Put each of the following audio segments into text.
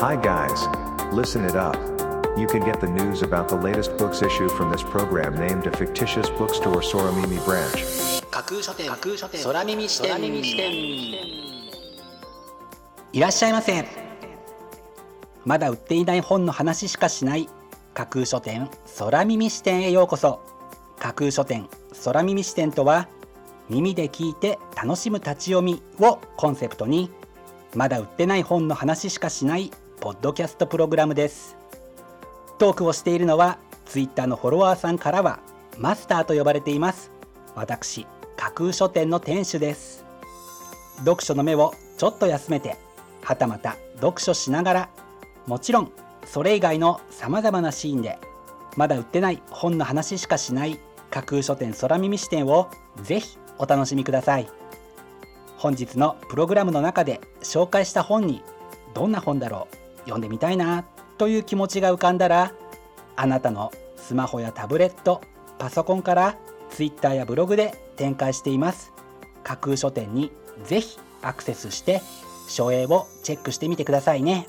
Hi guys. Listen it up. You can get the news about the latest books issue from this program named a fictitious bookstore Soramimi branch. 架空書店架空書店空耳視点いらっしゃいませまだ売っていない本の話しかしない架空書店空耳視点へようこそ架空書店空耳視点とは耳で聞いて楽しむ立ち読みをコンセプトにまだ売ってない本の話しかしないポッドキャストプログラムです。トークをしているのはツイッターのフォロワーさんからはマスターと呼ばれています。私架空書店の店主です。読書の目をちょっと休めてはたまた読書しながらもちろんそれ以外のさまざまなシーンでまだ売ってない本の話しかしない架空書店空耳視点をぜひお楽しみください。本日のプログラムの中で紹介した本にどんな本だろう読んでみたいなという気持ちが浮かんだらあなたのスマホやタブレットパソコンから Twitter やブログで展開しています。架空書店にぜひアクセスして書影をチェックしてみてくださいね。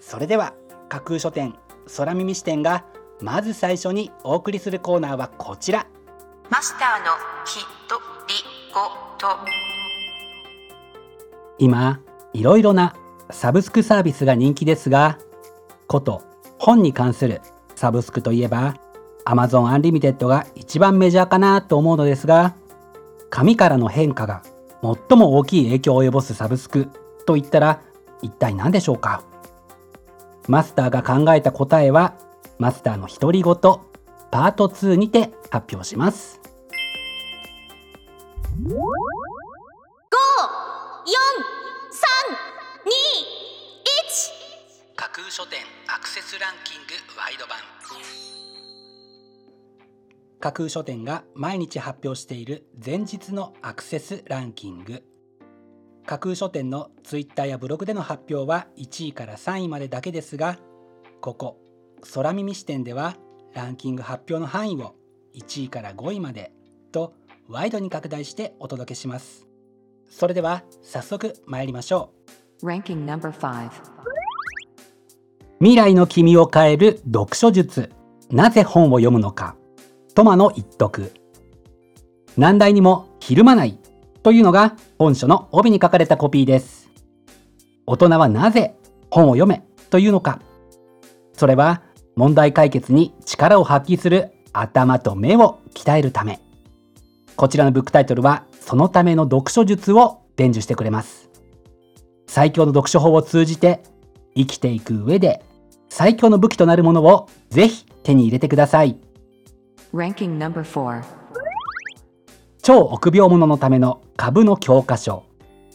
それでは架空書店空耳視点がまず最初にお送りするコーナーはこちら。マスターのひとりごと。今いろいろなサブスクサービスが人気ですがこと本に関するサブスクといえば Amazon Unlimited が一番メジャーかなと思うのですが紙からの変化が最も大きい影響を及ぼすサブスクといったら一体何でしょうか？マスターが考えた答えはマスターの独り言パート2にて発表します。架空書店アクセスランキングワイド版。架空書店が毎日発表している前日のアクセスランキング。架空書店のツイッターやブログでの発表は1位から3位までだけですがここ空耳視点ではランキング発表の範囲を1位から5位までとワイドに拡大してお届けします。それでは早速参りましょう。未来の君を変える読書術。なぜ本を読むのか。トマの一徳。難題にもひるまないというのが本書の帯に書かれたコピーです。大人はなぜ本を読めというのか。それは問題解決に力を発揮する頭と目を鍛えるため。こちらのブックタイトルはそのための読書術を伝授してくれます。最強の読書法を通じて生きていく上で最強の武器となるものをぜひ手に入れてください。Ranking number 4超臆病者のための株の教科書。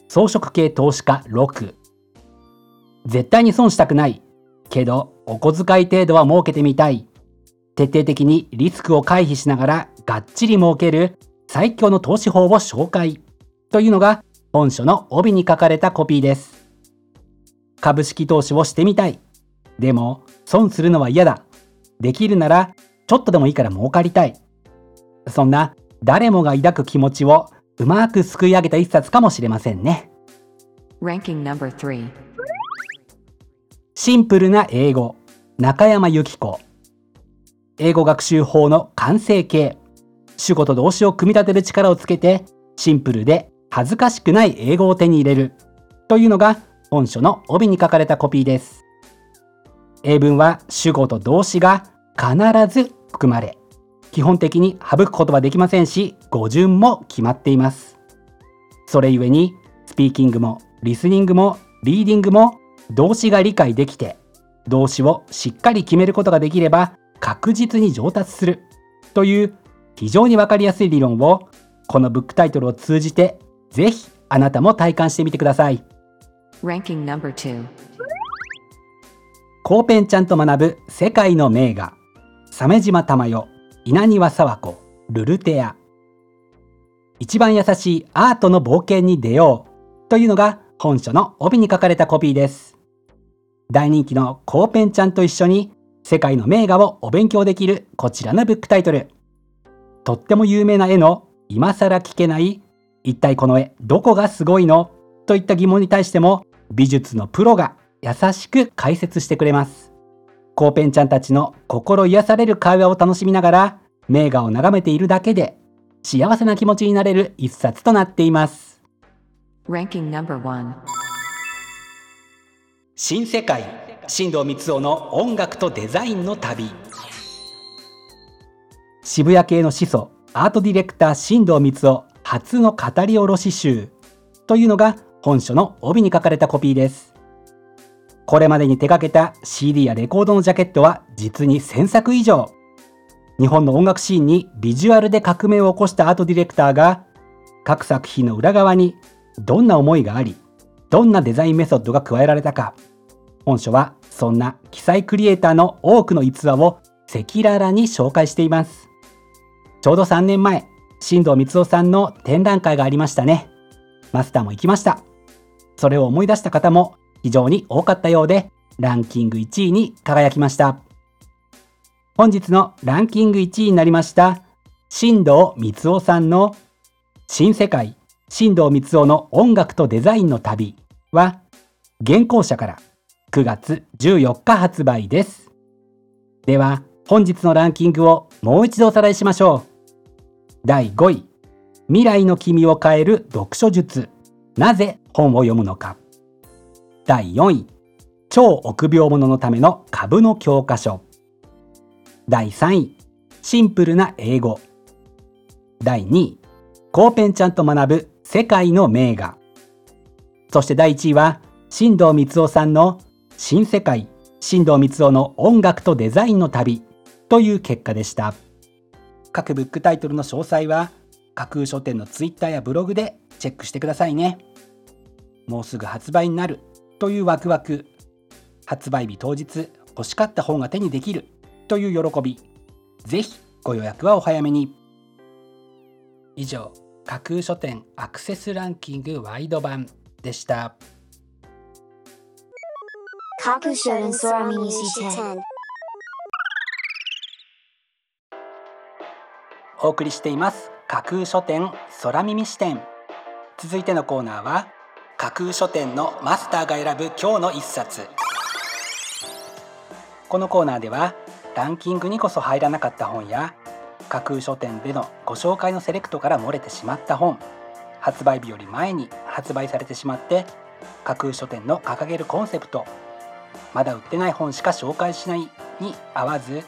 装飾系投資家6絶対に損したくない。けどお小遣い程度は設けてみたい。徹底的にリスクを回避しながらがっちり儲ける最強の投資法を紹介。というのが本書の帯に書かれたコピーです。株式投資をしてみたいでも損するのは嫌だ。できるならちょっとでもいいから儲かりたい。そんな誰もが抱く気持ちをうまくすくい上げた一冊かもしれませんね。Ranking number 3シンプルな英語。中山由紀子。英語学習法の完成形。主語と動詞を組み立てる力をつけてシンプルで恥ずかしくない英語を手に入れる。というのが本書の帯に書かれたコピーです英文は主語と動詞が必ず含まれ基本的に省くことはできませんし語順も決まっています。それゆえにスピーキングもリスニングもリーディングも動詞が理解できて動詞をしっかり決めることができれば確実に上達する。という非常にわかりやすい理論をこのブックタイトルを通じてぜひあなたも体感してみてください。コーペンちゃんと学ぶ世界の名画。鮫島珠代稲庭佐和子ルルテア。一番優しいアートの冒険に出ようというのが本書の帯に書かれたコピーです。大人気のコーペンちゃんと一緒に世界の名画をお勉強できるこちらのブックタイトル。とっても有名な絵の今更聞けない一体この絵どこがすごいの？といった疑問に対しても美術のプロが優しく解説してくれます。コーペンちゃんたちの心癒される会話を楽しみながら名画を眺めているだけで幸せな気持ちになれる一冊となっています.新世界新藤光雄の音楽とデザインの旅。渋谷系の始祖アートディレクター新藤光雄初の語り下ろし集というのが本書の帯に書かれたコピーですこれまでに手掛けた CD やレコードのジャケットは実に1000作以上。日本の音楽シーンにビジュアルで革命を起こしたアートディレクターが各作品の裏側にどんな思いがありどんなデザインメソッドが加えられたか。本書はそんな記載クリエイターの多くの逸話を赤裸々に紹介しています。ちょうど3年前新藤光雄さんの展覧会がありましたね。マスターも行きました。それを思い出した方も非常に多かったようでランキング1位に輝きました。本日のランキング1位になりました新藤光雄さんの新世界新藤光雄の音楽とデザインの旅は現行者から9月14日発売です。では本日のランキングをもう一度おさらいしましょう。第5位未来の君を変える読書術。なぜ本を読むのか。第4位。超臆病者のための株の教科書。第3位。シンプルな英語。第2位。コーペンちゃんと学ぶ世界の名画。そして第1位は新藤光雄さんの新世界。新藤光雄の音楽とデザインの旅という結果でした。各ブックタイトルの詳細は架空書店のツイッターやブログでチェックしてくださいね。もうすぐ発売になる。というワクワク発売日当日欲しかった本が手にできるという喜びぜひご予約はお早めに以上架空書店アクセスランキングワイド版でした。Kakushoten Soramimi C10. お送りしています架空書店空耳視点続いてのコーナーは架空書店のマスターが選ぶ今日の一冊。このコーナーではランキングにこそ入らなかった本や架空書店でのご紹介のセレクトから漏れてしまった本発売日より前に発売されてしまって架空書店の掲げるコンセプトまだ売ってない本しか紹介しないに合わず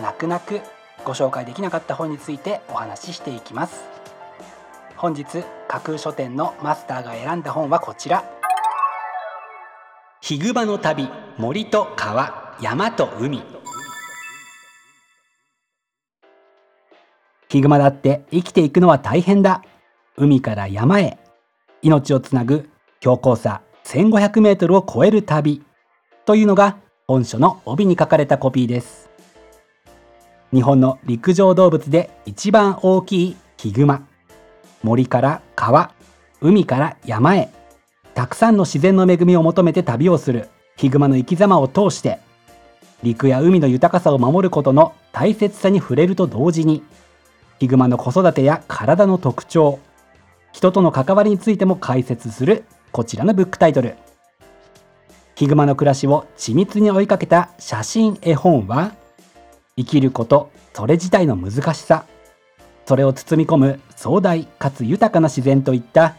泣く泣くご紹介できなかった本についてお話ししていきます。本日架空書店のマスターが選んだ本はこちら。ヒグマの旅森と川山と海。ヒグマだって生きていくのは大変だ。海から山へ。命をつなぐ標高差1500メートルを超える旅。というのが本書の帯に書かれたコピーです。日本の陸上動物で一番大きいヒグマ。森から川海から山へ。たくさんの自然の恵みを求めて旅をする。ヒグマの生き様を通して。陸や海の豊かさを守ることの大切さに触れると同時に。ヒグマの子育てや体の特徴。人との関わりについても解説する。こちらのブックタイトル。ヒグマの暮らしを緻密に追いかけた写真絵本は生きることそれ自体の難しさ。それを包み込む壮大かつ豊かな自然といった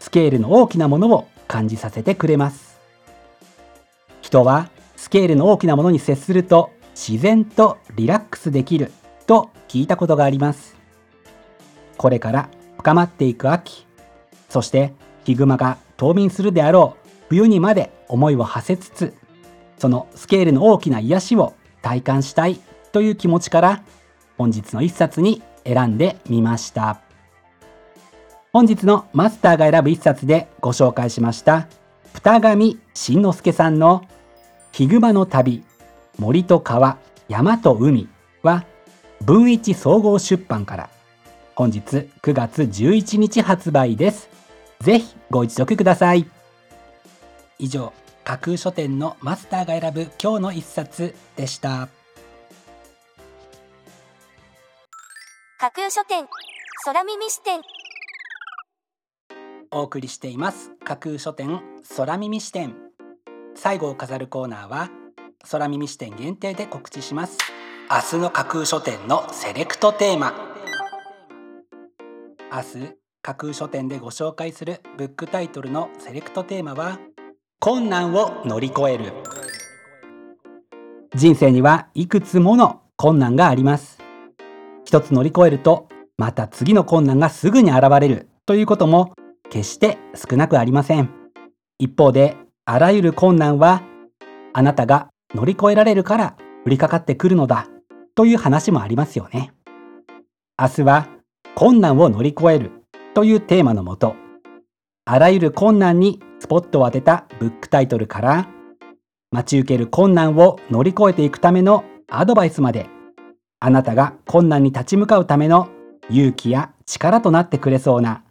スケールの大きなものを感じさせてくれます。人はスケールの大きなものに接すると自然とリラックスできると聞いたことがあります。これから深まっていく秋そしてヒグマが冬眠するであろう冬にまで思いを馳せつつそのスケールの大きな癒しを体感したいという気持ちから本日の一冊に選んでみました。本日のマスターが選ぶ一冊でご紹介しました。二上慎之介さんの「ヒグマの旅森と川山と海」は文一総合出版から。本日9月11日発売です。ぜひご一読ください。以上架空書店のマスターが選ぶ今日の一冊でした。架空書店。空耳視点。お送りしています。架空書店空耳視点。最後を飾るコーナーは空耳視点限定で告知します。明日の架空書店のセレクトテーマ。明日架空書店でご紹介するブックタイトルのセレクトテーマは困難を乗り越える。人生にはいくつもの困難があります。一つ乗り越えるとまた次の困難がすぐに現れるということも決して少なくありません。一方であらゆる困難はあなたが乗り越えられるから降りかかってくるのだという話もありますよね。明日は困難を乗り越えるというテーマのもとあらゆる困難にスポットを当てたブックタイトルから待ち受ける困難を乗り越えていくためのアドバイスまであなたが困難に立ち向かうための勇気や力となってくれそうな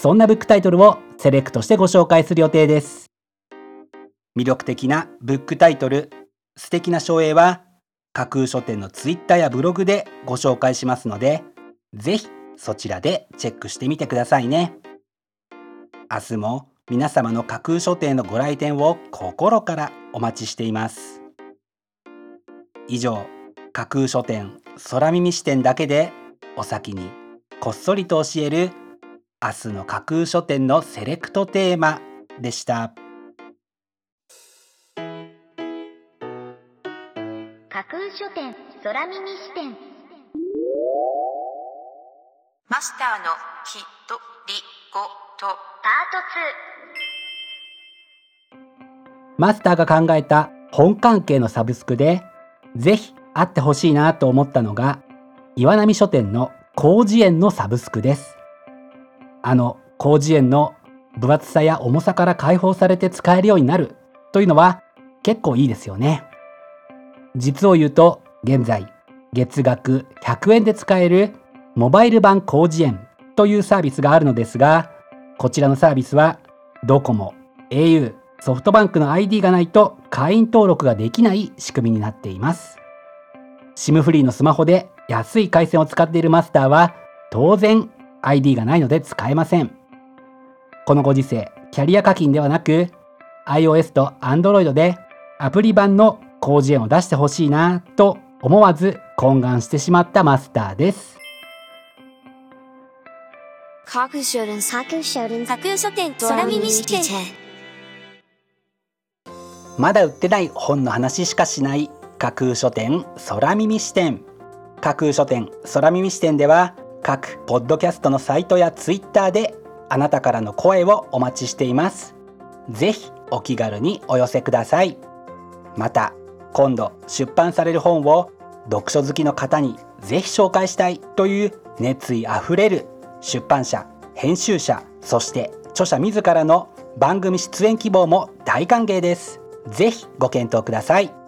そんなブックタイトルをセレクトしてご紹介する予定です。魅力的なブックタイトル素敵な書影は架空書店のツイッターやブログでご紹介しますのでぜひそちらでチェックしてみてくださいね。明日も皆様の架空書店のご来店を心からお待ちしています。以上架空書店空耳視点だけでお先にこっそりと教える明日の架空書店のセレクトテーマでした。架空書店空耳視点。マスターのきとりごと。パートマスターが考えた本関係のサブスクでぜひあってほしいなと思ったのが岩波書店の広辞苑のサブスクです。あの広辞苑の分厚さや重さから解放されて使えるようになるというのは結構いいですよね。実を言うと現在月額100円で使えるモバイル版広辞苑というサービスがあるのですがこちらのサービスはドコモ au ソフトバンクの ID がないと会員登録ができない仕組みになっています。SIM フリーのスマホで安い回線を使っているマスターは当然 ID がないので使えません。このご時世キャリア課金ではなく iOS と Android でアプリ版の広辞苑を出してほしいなと思わず懇願してしまったマスターです。まだ売ってない本の話しかしない架空書店空耳視点。架空書店空耳視点では各ポッドキャストのサイトやツイッターであなたからの声をお待ちしています。ぜひお気軽にお寄せください。また今度出版される本を読書好きの方にぜひ紹介したいという熱意あふれる出版社編集者そして著者自らの番組出演希望も大歓迎です。ぜひご検討ください。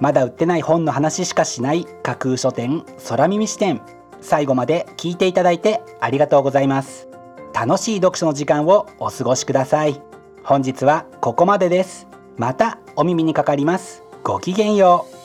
まだ売ってない本の話しかしない架空書店空耳視点。最後まで聞いていただいてありがとうございます。楽しい読書の時間をお過ごしください。本日はここまでです。またお耳にかかります。ごきげんよう。